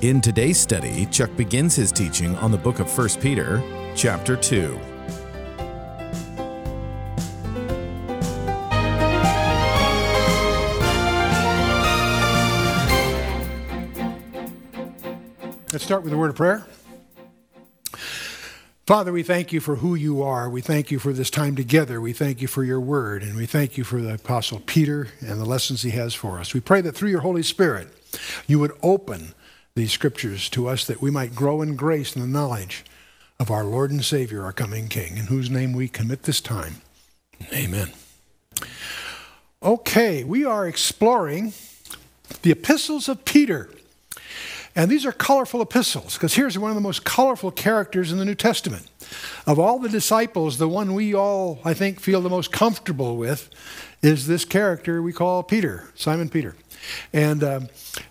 In today's study, Chuck begins his teaching on the book of 1 Peter, chapter 2. Let's start with a word of prayer. Father, we thank you for who you are. We thank you for this time together. We thank you for your word, and we thank you for the Apostle Peter and the lessons he has for us. We pray that through your Holy Spirit, you would open these scriptures to us that we might grow in grace and the knowledge of our Lord and Savior, our coming King, in whose name we commit this time. Amen. Okay, we are exploring the epistles of Peter. And these are colorful epistles, because here's one of the most colorful characters in the New Testament. Of all the disciples, the one we all, I think, feel the most comfortable with is this character we call Peter, Simon Peter. And uh,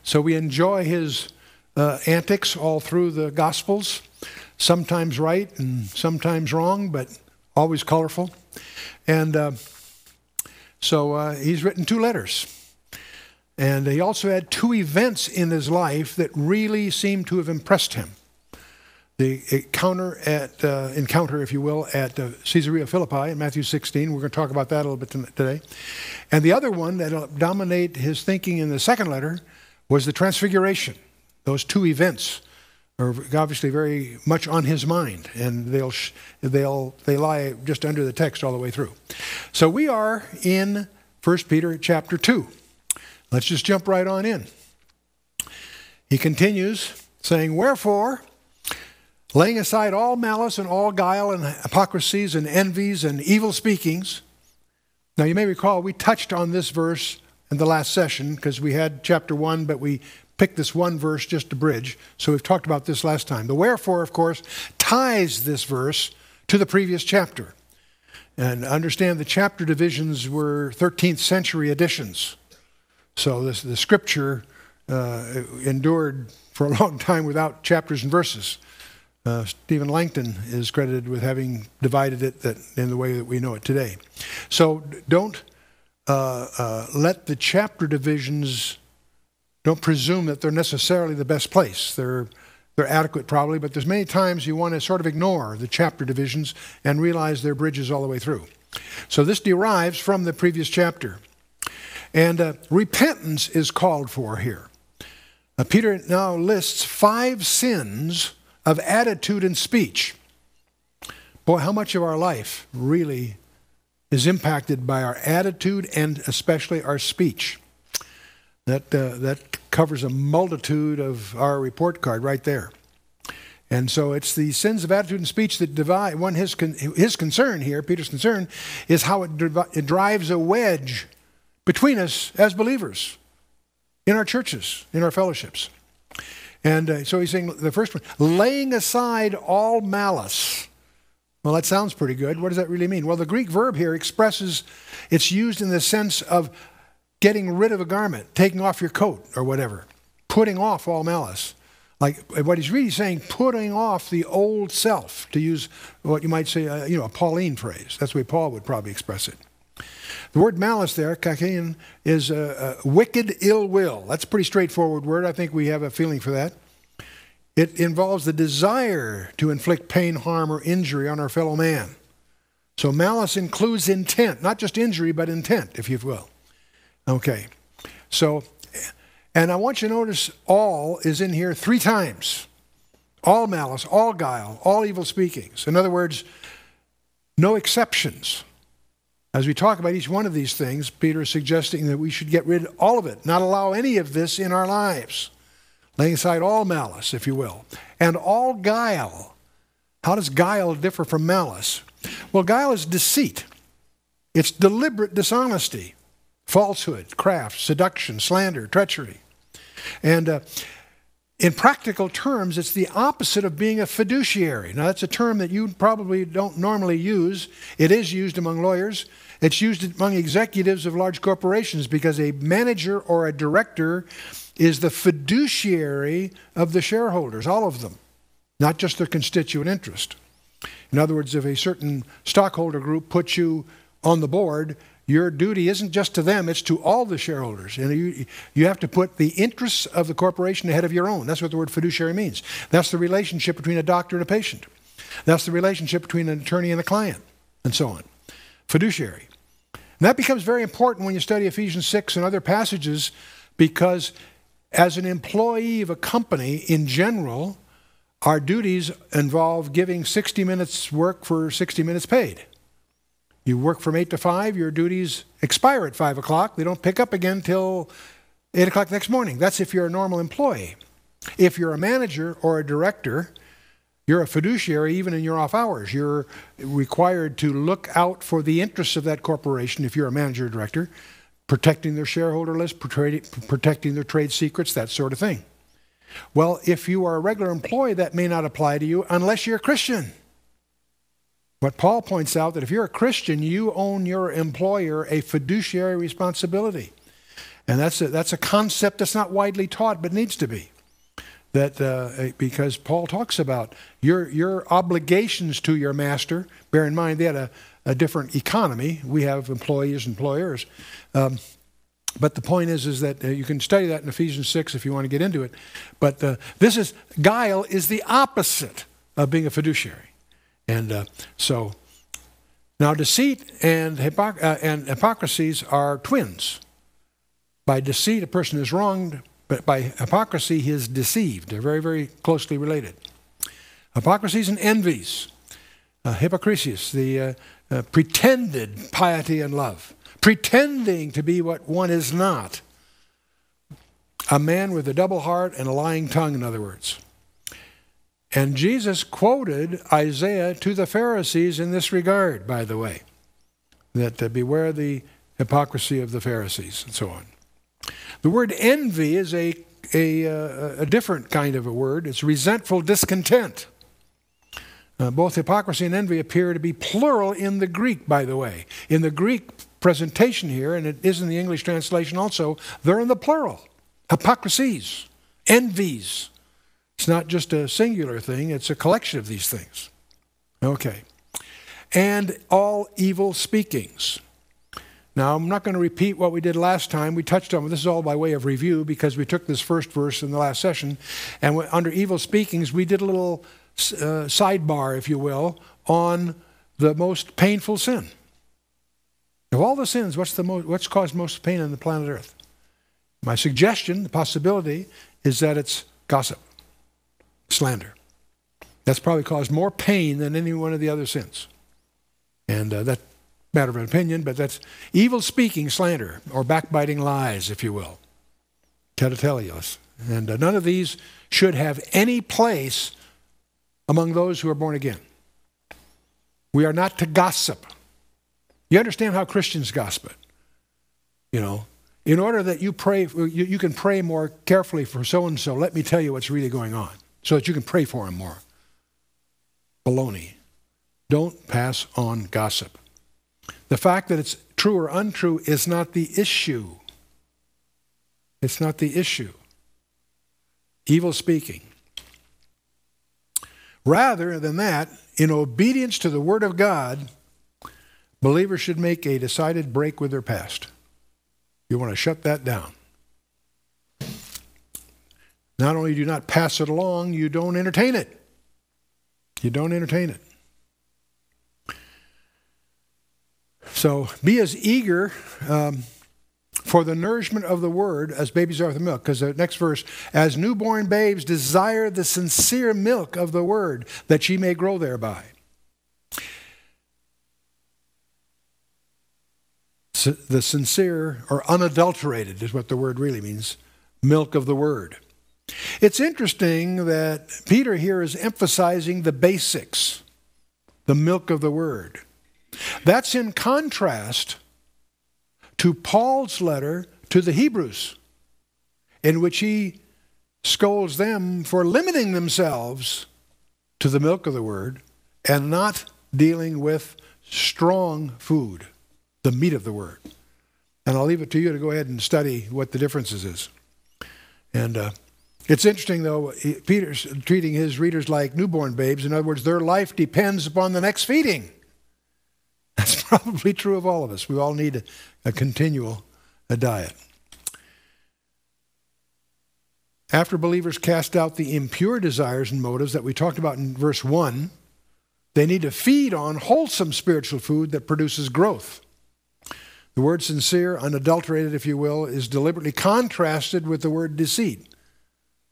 so we enjoy his uh, antics all through the Gospels, sometimes right and sometimes wrong, but always colorful. And uh, so uh, he's written two letters. And he also had two events in his life that really seemed to have impressed him. The encounter, at, uh, encounter if you will, at uh, Caesarea Philippi in Matthew 16. We're going to talk about that a little bit today. And the other one that'll dominate his thinking in the second letter was the Transfiguration. Those two events are obviously very much on his mind, and they'll, they'll, they lie just under the text all the way through. So we are in 1 Peter chapter 2. Let's just jump right on in. He continues saying, Wherefore, laying aside all malice and all guile and hypocrisies and envies and evil speakings. Now, you may recall we touched on this verse in the last session because we had chapter 1, but we picked this one verse just to bridge. So we've talked about this last time. The wherefore, of course, ties this verse to the previous chapter. And understand the chapter divisions were 13th century additions. So this, the scripture uh, endured for a long time without chapters and verses. Uh, Stephen Langton is credited with having divided it that, in the way that we know it today. So don't uh, uh, let the chapter divisions, don't presume that they're necessarily the best place. They're, they're adequate probably, but there's many times you want to sort of ignore the chapter divisions and realize they're bridges all the way through. So this derives from the previous chapter. And uh, repentance is called for here. Uh, Peter now lists five sins of attitude and speech. Boy, how much of our life really is impacted by our attitude and especially our speech. That, uh, that covers a multitude of our report card right there. And so it's the sins of attitude and speech that divide. One, his, con- his concern here, Peter's concern, is how it, it drives a wedge between us as believers in our churches, in our fellowships. And uh, so he's saying the first one, laying aside all malice. Well, that sounds pretty good. What does that really mean? Well, the Greek verb here expresses, it's used in the sense of getting rid of a garment, taking off your coat or whatever, putting off all malice. Like what he's really saying, putting off the old self, to use what you might say, uh, you know, a Pauline phrase. That's the way Paul would probably express it. The word malice there, kakein, is a, a wicked ill will. That's a pretty straightforward word. I think we have a feeling for that. It involves the desire to inflict pain, harm, or injury on our fellow man. So malice includes intent, not just injury, but intent, if you will. Okay. So, and I want you to notice all is in here three times. All malice, all guile, all evil speakings. In other words, no exceptions. As we talk about each one of these things, Peter is suggesting that we should get rid of all of it, not allow any of this in our lives, laying aside all malice, if you will, and all guile. How does guile differ from malice? Well, guile is deceit, it's deliberate dishonesty, falsehood, craft, seduction, slander, treachery. And uh, in practical terms, it's the opposite of being a fiduciary. Now, that's a term that you probably don't normally use. It is used among lawyers, it's used among executives of large corporations because a manager or a director is the fiduciary of the shareholders, all of them, not just their constituent interest. In other words, if a certain stockholder group puts you on the board, your duty isn't just to them, it's to all the shareholders. And you, you have to put the interests of the corporation ahead of your own. That's what the word fiduciary means. That's the relationship between a doctor and a patient. That's the relationship between an attorney and a client, and so on. Fiduciary. And that becomes very important when you study Ephesians 6 and other passages because as an employee of a company in general, our duties involve giving 60 minutes work for 60 minutes paid. You work from 8 to 5, your duties expire at 5 o'clock. They don't pick up again till 8 o'clock next morning. That's if you're a normal employee. If you're a manager or a director, you're a fiduciary even in your off hours. You're required to look out for the interests of that corporation if you're a manager or director, protecting their shareholder list, protecting their trade secrets, that sort of thing. Well, if you are a regular employee, that may not apply to you unless you're a Christian. But Paul points out that if you're a Christian, you own your employer a fiduciary responsibility. And that's a, that's a concept that's not widely taught, but needs to be. That uh, because Paul talks about your, your obligations to your master. Bear in mind, they had a, a different economy. We have employees, employers. Um, but the point is, is that uh, you can study that in Ephesians 6 if you want to get into it. But uh, this is, guile is the opposite of being a fiduciary. And uh, so, now deceit and, hypoc- uh, and hypocrisies are twins. By deceit, a person is wronged, but by hypocrisy, he is deceived. They're very, very closely related. Hypocrisies and envies. Uh, hypocrisies, the uh, uh, pretended piety and love, pretending to be what one is not. A man with a double heart and a lying tongue, in other words. And Jesus quoted Isaiah to the Pharisees in this regard, by the way, that uh, beware the hypocrisy of the Pharisees and so on. The word envy is a, a, uh, a different kind of a word. It's resentful discontent. Uh, both hypocrisy and envy appear to be plural in the Greek, by the way. In the Greek presentation here, and it is in the English translation also, they're in the plural. Hypocrisies, envies, it's not just a singular thing, it's a collection of these things. Okay. And all evil speakings. Now, I'm not going to repeat what we did last time. We touched on this is all by way of review because we took this first verse in the last session. And under evil speakings, we did a little uh, sidebar, if you will, on the most painful sin. Of all the sins, what's, the most, what's caused most pain on the planet Earth? My suggestion, the possibility, is that it's gossip slander. That's probably caused more pain than any one of the other sins. And uh, that's matter of opinion, but that's evil speaking, slander, or backbiting lies, if you will. Catatelios. And uh, none of these should have any place among those who are born again. We are not to gossip. You understand how Christians gossip. You know, in order that you pray, you, you can pray more carefully for so and so, let me tell you what's really going on so that you can pray for him more. Baloney. Don't pass on gossip. The fact that it's true or untrue is not the issue. It's not the issue. Evil speaking. Rather than that, in obedience to the Word of God, believers should make a decided break with their past. You want to shut that down. Not only do you not pass it along, you don't entertain it. You don't entertain it. So be as eager um, for the nourishment of the word as babies are with the milk. Because the next verse, as newborn babes desire the sincere milk of the word, that ye may grow thereby. the sincere or unadulterated is what the word really means milk of the word. It's interesting that Peter here is emphasizing the basics, the milk of the word. That's in contrast to Paul's letter to the Hebrews, in which he scolds them for limiting themselves to the milk of the word and not dealing with strong food, the meat of the word. And I'll leave it to you to go ahead and study what the differences is. And uh, it's interesting, though, Peter's treating his readers like newborn babes. In other words, their life depends upon the next feeding. That's probably true of all of us. We all need a, a continual a diet. After believers cast out the impure desires and motives that we talked about in verse 1, they need to feed on wholesome spiritual food that produces growth. The word sincere, unadulterated, if you will, is deliberately contrasted with the word deceit.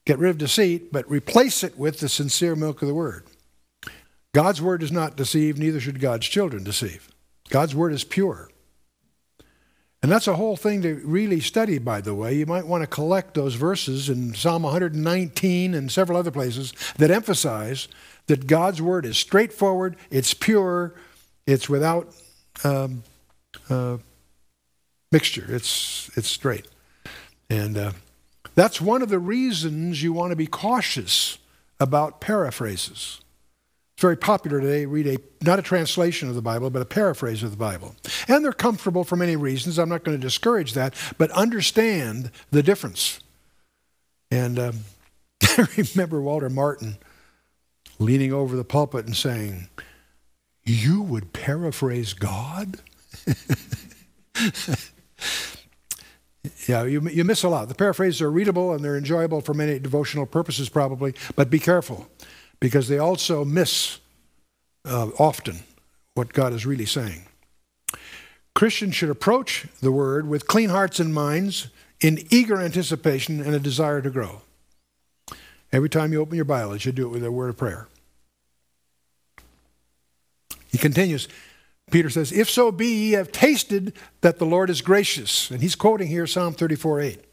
Get rid of deceit, but replace it with the sincere milk of the word. God's word does not deceive, neither should God's children deceive. God's word is pure. And that's a whole thing to really study, by the way. You might want to collect those verses in Psalm 119 and several other places that emphasize that God's word is straightforward, it's pure, it's without um, uh, mixture, it's, it's straight. And uh, that's one of the reasons you want to be cautious about paraphrases. It's very popular today. Read a not a translation of the Bible, but a paraphrase of the Bible. And they're comfortable for many reasons. I'm not going to discourage that, but understand the difference. And um, I remember Walter Martin leaning over the pulpit and saying, You would paraphrase God? yeah, you, you miss a lot. The paraphrases are readable and they're enjoyable for many devotional purposes, probably, but be careful because they also miss uh, often what God is really saying. Christians should approach the Word with clean hearts and minds, in eager anticipation and a desire to grow. Every time you open your Bible, you should do it with a word of prayer. He continues, Peter says, If so be ye have tasted that the Lord is gracious. And he's quoting here Psalm 34 8.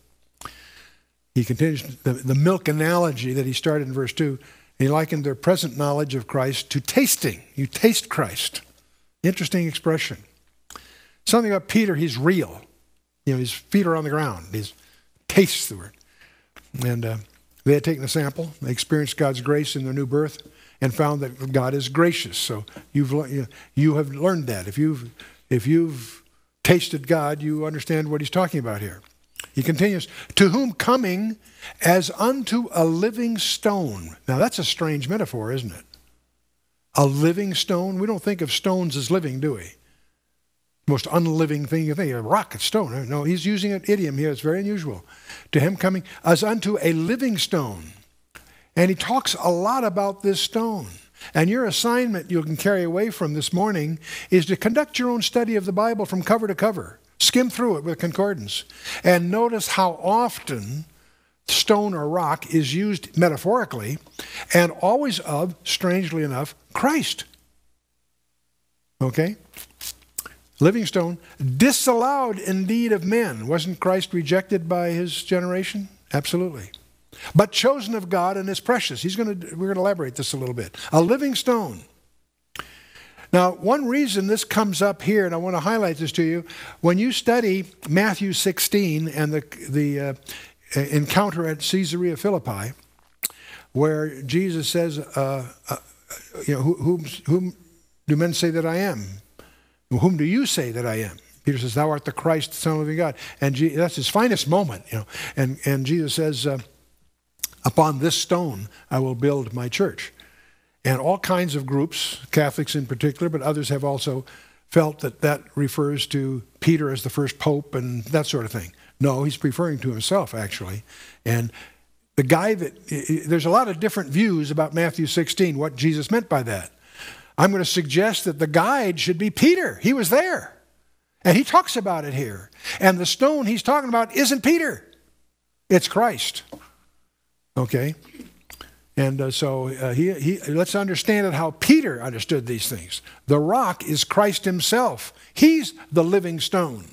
He continues the, the milk analogy that he started in verse 2. He likened their present knowledge of Christ to tasting. You taste Christ. Interesting expression. Something about Peter, he's real. You know, his feet are on the ground. He tastes the word. And uh, they had taken a sample. They experienced God's grace in their new birth and found that God is gracious. So you've you have learned that. If you've if you've tasted God, you understand what he's talking about here. He continues, To whom coming as unto a living stone. Now, that's a strange metaphor, isn't it? A living stone? We don't think of stones as living, do we? Most unliving thing you think, a rock, a stone. No, he's using an idiom here. It's very unusual. To him coming as unto a living stone. And he talks a lot about this stone. And your assignment you can carry away from this morning is to conduct your own study of the Bible from cover to cover. Skim through it with concordance and notice how often stone or rock is used metaphorically and always of, strangely enough, Christ. Okay? Living stone, disallowed indeed of men. Wasn't Christ rejected by his generation? Absolutely. But chosen of God and is precious. He's going to, we're going to elaborate this a little bit. A living stone. Now, one reason this comes up here, and I want to highlight this to you, when you study Matthew 16 and the, the uh, encounter at Caesarea Philippi, where Jesus says, uh, uh, you know, whom, whom do men say that I am? Whom do you say that I am? Peter says, Thou art the Christ, the Son of the God. And Je- that's his finest moment, you know. And, and Jesus says, uh, Upon this stone I will build my church. And all kinds of groups, Catholics in particular, but others have also felt that that refers to Peter as the first pope and that sort of thing. No, he's referring to himself, actually. And the guy that, there's a lot of different views about Matthew 16, what Jesus meant by that. I'm going to suggest that the guide should be Peter. He was there. And he talks about it here. And the stone he's talking about isn't Peter, it's Christ. Okay? And uh, so uh, he, he, let's understand it how Peter understood these things. The rock is Christ himself, he's the living stone.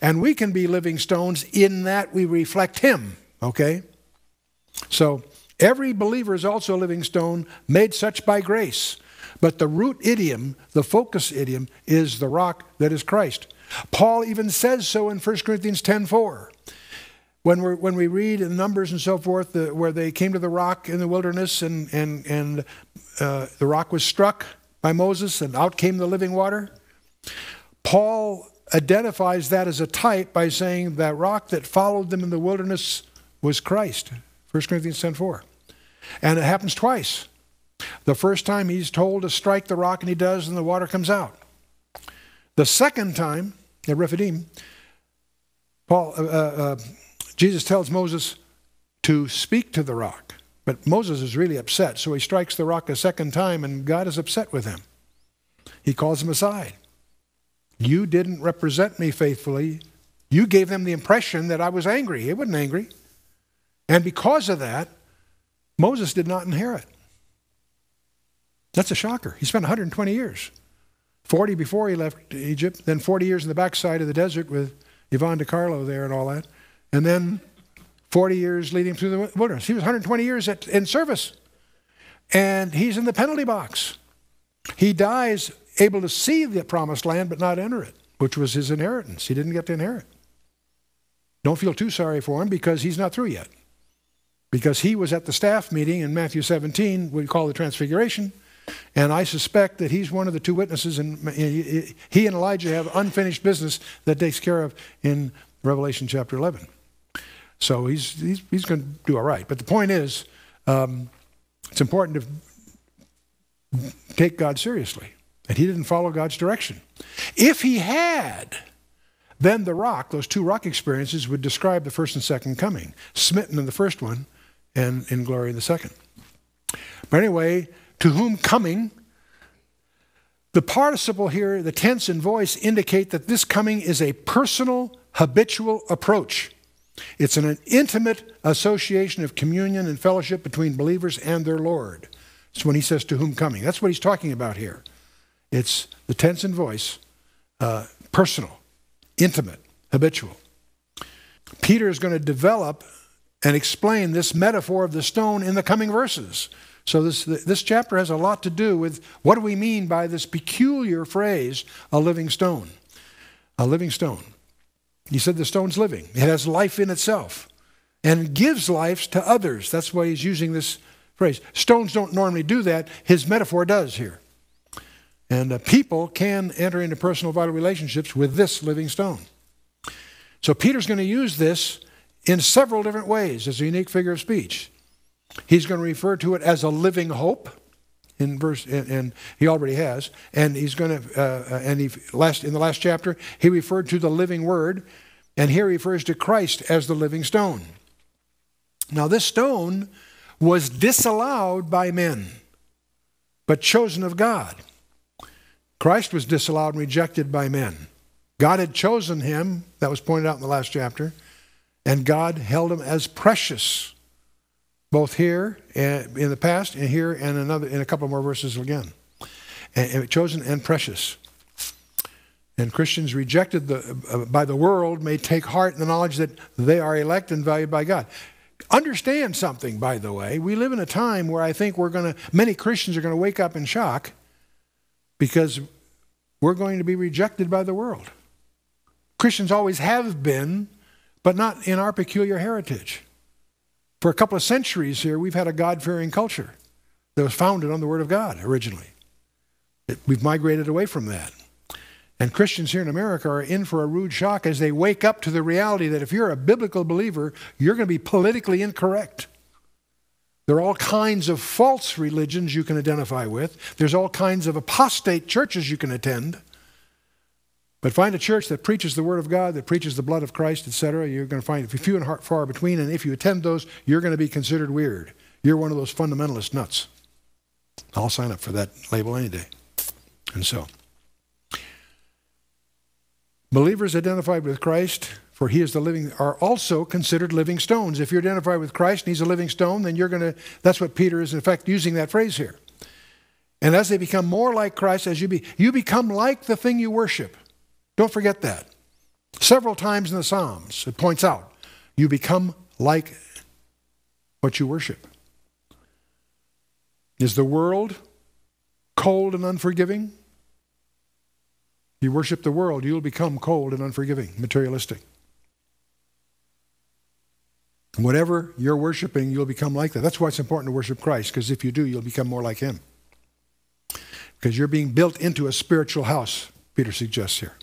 And we can be living stones in that we reflect him, okay? So every believer is also a living stone, made such by grace. But the root idiom, the focus idiom, is the rock that is Christ. Paul even says so in 1 Corinthians 10 4 when, we when we read in Numbers and so forth, the, where they came to the rock in the wilderness and, and, and uh, the rock was struck by Moses and out came the living water, Paul identifies that as a type by saying that rock that followed them in the wilderness was Christ. 1 Corinthians 10 4. And it happens twice. The first time he's told to strike the rock and he does, and the water comes out. The second time, at Rephidim, Paul, uh, uh, Jesus tells Moses to speak to the rock. But Moses is really upset, so he strikes the rock a second time, and God is upset with him. He calls him aside. You didn't represent me faithfully. You gave them the impression that I was angry. He wasn't angry. And because of that, Moses did not inherit. That's a shocker. He spent 120 years 40 before he left Egypt, then 40 years in the backside of the desert with Yvonne De Carlo there and all that, and then 40 years leading through the wilderness. He was 120 years at, in service, and he's in the penalty box. He dies able to see the promised land but not enter it, which was his inheritance. He didn't get to inherit. Don't feel too sorry for him because he's not through yet. Because he was at the staff meeting in Matthew 17, we call the Transfiguration, and I suspect that he's one of the two witnesses, and he and Elijah have unfinished business that takes care of in Revelation chapter 11. So he's, he's, he's going to do all right. But the point is, um, it's important to take God seriously. And he didn't follow God's direction. If he had, then the rock, those two rock experiences, would describe the first and second coming, smitten in the first one and in glory in the second. But anyway, to whom coming, the participle here, the tense and voice indicate that this coming is a personal, habitual approach. It's an intimate association of communion and fellowship between believers and their Lord. It's when he says to whom coming. That's what he's talking about here. It's the tense and voice, uh, personal, intimate, habitual. Peter is going to develop and explain this metaphor of the stone in the coming verses. So this, this chapter has a lot to do with what do we mean by this peculiar phrase, a living stone? A living stone. He said the stone's living. It has life in itself and gives life to others. That's why he's using this phrase. Stones don't normally do that. His metaphor does here. And uh, people can enter into personal vital relationships with this living stone. So Peter's going to use this in several different ways as a unique figure of speech. He's going to refer to it as a living hope in verse, and, and he already has. And he's going to, uh, uh, and he last in the last chapter he referred to the living word, and here he refers to Christ as the living stone. Now this stone was disallowed by men, but chosen of God. Christ was disallowed and rejected by men. God had chosen him, that was pointed out in the last chapter, and God held him as precious, both here and in the past and here and another in a couple more verses again. And, chosen and precious. And Christians rejected the, uh, by the world may take heart in the knowledge that they are elect and valued by God. Understand something, by the way. We live in a time where I think we're going to, many Christians are going to wake up in shock because we're going to be rejected by the world. Christians always have been, but not in our peculiar heritage. For a couple of centuries here, we've had a God fearing culture that was founded on the Word of God originally. we've migrated away from that. And Christians here in America are in for a rude shock as they wake up to the reality that if you're a biblical believer, you're going to be politically incorrect. There are all kinds of false religions you can identify with. There's all kinds of apostate churches you can attend. But find a church that preaches the Word of God, that preaches the blood of Christ, etc. You're going to find few and far between. And if you attend those, you're going to be considered weird. You're one of those fundamentalist nuts. I'll sign up for that label any day. And so, believers identified with Christ for he is the living, are also considered living stones. If you're identified with Christ and he's a living stone, then you're going to, that's what Peter is in fact using that phrase here. And as they become more like Christ, as you be, you become like the thing you worship. Don't forget that. Several times in the Psalms, it points out, you become like what you worship. Is the world cold and unforgiving? You worship the world, you'll become cold and unforgiving, materialistic. Whatever you're worshiping, you'll become like that. That's why it's important to worship Christ, because if you do, you'll become more like Him. Because you're being built into a spiritual house, Peter suggests here.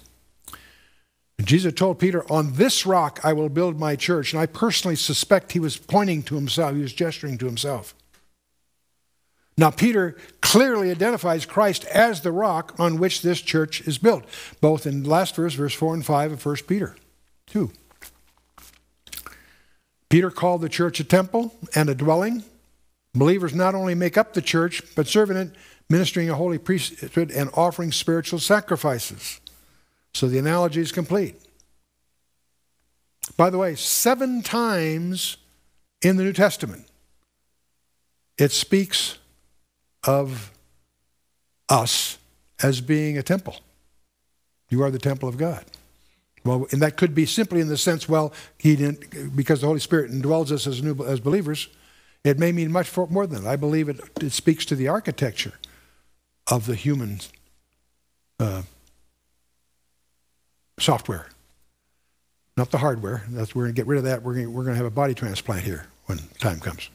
Jesus told Peter, On this rock I will build my church. And I personally suspect he was pointing to himself, he was gesturing to himself. Now, Peter clearly identifies Christ as the rock on which this church is built, both in the last verse, verse 4 and 5 of 1 Peter 2. Peter called the church a temple and a dwelling. Believers not only make up the church, but serve in it, ministering a holy priesthood and offering spiritual sacrifices. So the analogy is complete. By the way, seven times in the New Testament, it speaks of us as being a temple. You are the temple of God. Well, and that could be simply in the sense, well, he didn't, because the Holy Spirit indwells us as, new, as believers. It may mean much more than that. I believe it, it speaks to the architecture of the human uh, software, not the hardware. That's we're going to get rid of that. We're going, we're going to have a body transplant here when time comes.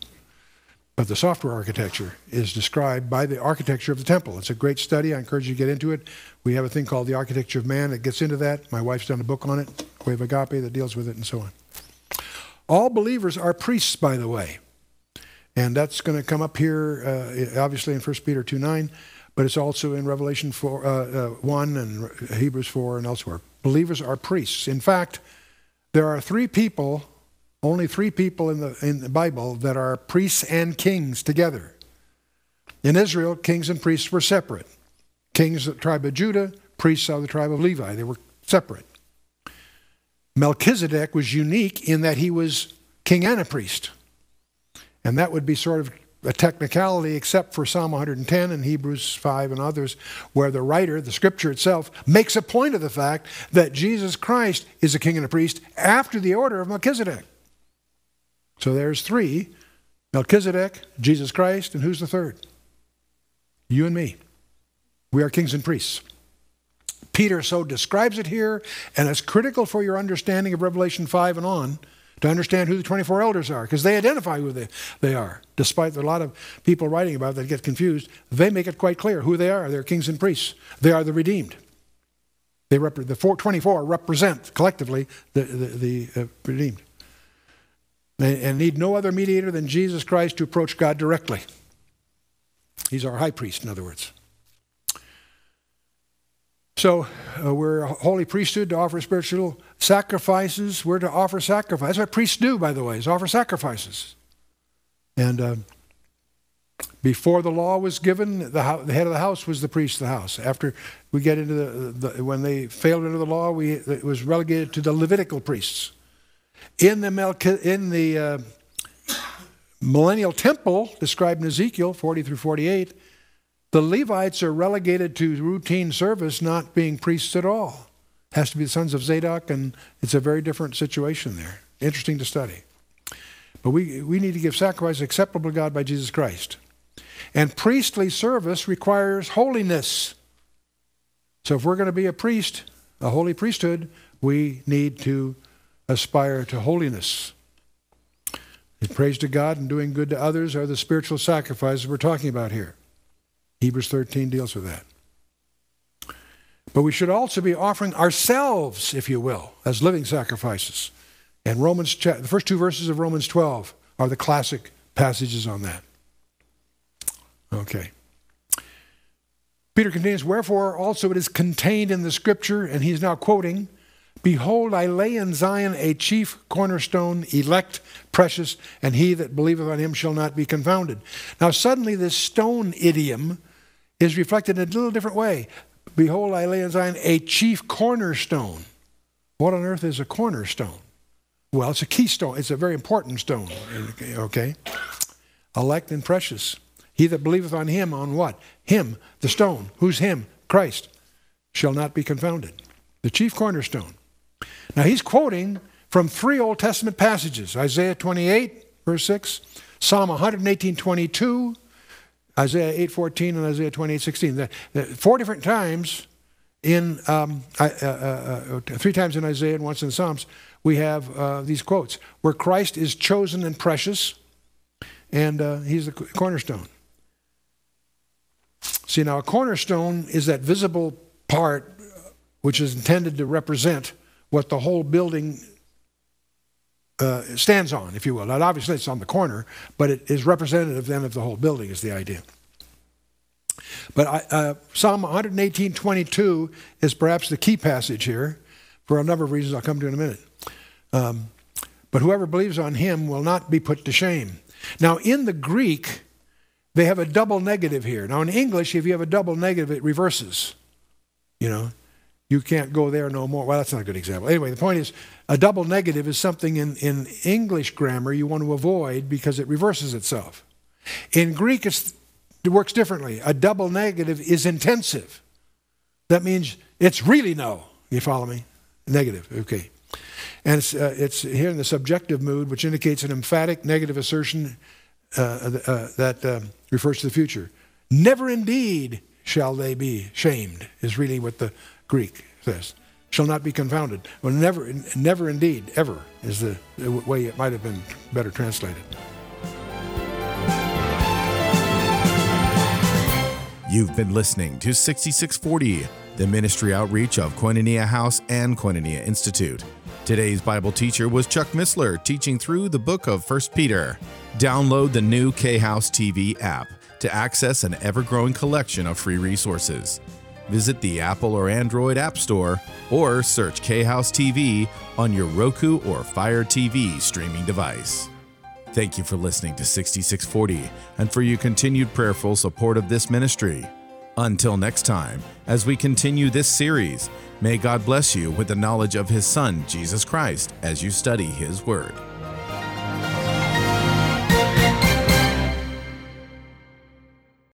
But the software architecture is described by the architecture of the temple. It's a great study. I encourage you to get into it. We have a thing called The Architecture of Man that gets into that. My wife's done a book on it, of Agape, that deals with it and so on. All believers are priests, by the way. And that's going to come up here, uh, obviously, in 1 Peter 2 9, but it's also in Revelation 4, uh, uh, 1 and Hebrews 4 and elsewhere. Believers are priests. In fact, there are three people only three people in the, in the Bible that are priests and kings together. In Israel, kings and priests were separate. Kings of the tribe of Judah, priests of the tribe of Levi. They were separate. Melchizedek was unique in that he was king and a priest. And that would be sort of a technicality, except for Psalm 110 and Hebrews 5 and others, where the writer, the scripture itself, makes a point of the fact that Jesus Christ is a king and a priest after the order of Melchizedek. So there's three Melchizedek, Jesus Christ, and who's the third? You and me. We are kings and priests. Peter so describes it here, and it's critical for your understanding of Revelation 5 and on to understand who the 24 elders are, because they identify who they, they are. Despite a lot of people writing about that get confused, they make it quite clear who they are. They're kings and priests. They are the redeemed. They rep- the 24 represent collectively the, the, the uh, redeemed and need no other mediator than Jesus Christ to approach God directly. He's our high priest, in other words. So uh, we're a holy priesthood to offer spiritual sacrifices. We're to offer sacrifice. That's what priests do, by the way, is offer sacrifices. And uh, before the law was given, the, ho- the, head of the house was the priest of the house. After we get into the, the when they failed under the law, we, it was relegated to the Levitical priests. In the, in the uh, millennial temple, described in Ezekiel 40 through 48, the Levites are relegated to routine service, not being priests at all. Has to be the sons of Zadok, and it's a very different situation there. Interesting to study. But we, we need to give sacrifice acceptable to God by Jesus Christ. And priestly service requires holiness. So if we're going to be a priest, a holy priesthood, we need to aspire to holiness. And praise to God and doing good to others are the spiritual sacrifices we're talking about here. Hebrews 13 deals with that. But we should also be offering ourselves, if you will, as living sacrifices. And Romans, the first two verses of Romans 12 are the classic passages on that. Okay. Peter continues, Wherefore also it is contained in the scripture, and he's now quoting Behold, I lay in Zion a chief cornerstone, elect, precious, and he that believeth on him shall not be confounded. Now, suddenly, this stone idiom is reflected in a little different way. Behold, I lay in Zion a chief cornerstone. What on earth is a cornerstone? Well, it's a keystone. It's a very important stone, okay? Elect and precious. He that believeth on him, on what? Him, the stone. Who's him? Christ. Shall not be confounded. The chief cornerstone. Now he's quoting from three Old Testament passages Isaiah 28, verse 6, Psalm 118, 22, Isaiah 8, 14, and Isaiah 28, 16. The, the, four different times in, um, uh, uh, uh, three times in Isaiah and once in Psalms, we have uh, these quotes where Christ is chosen and precious, and uh, he's the cornerstone. See, now a cornerstone is that visible part which is intended to represent what the whole building uh, stands on, if you will. Now, obviously, it's on the corner, but it is representative then of the whole building, is the idea. But I, uh, Psalm 118:22 is perhaps the key passage here, for a number of reasons I'll come to in a minute. Um, but whoever believes on him will not be put to shame. Now, in the Greek, they have a double negative here. Now, in English, if you have a double negative, it reverses. You know, you can't go there no more. Well, that's not a good example. Anyway, the point is a double negative is something in, in English grammar you want to avoid because it reverses itself. In Greek, it works differently. A double negative is intensive. That means it's really no. You follow me? Negative, okay. And it's, uh, it's here in the subjunctive mood, which indicates an emphatic negative assertion uh, uh, that uh, refers to the future. Never indeed shall they be shamed, is really what the Greek says. Shall not be confounded. Well, never, never indeed, ever is the, way it might have been better translated. You've been listening to 6640, the ministry outreach of Koinonia House and Koinonia Institute. Today's Bible teacher was Chuck Missler, teaching through the book of 1 Peter. Download the new K House TV app to access an ever growing collection of free resources visit the Apple or Android App Store or search K House TV on your Roku or Fire TV streaming device. Thank you for listening to 6640 and for your continued prayerful support of this ministry. Until next time, as we continue this series, may God bless you with the knowledge of His Son, Jesus Christ, as you study His Word.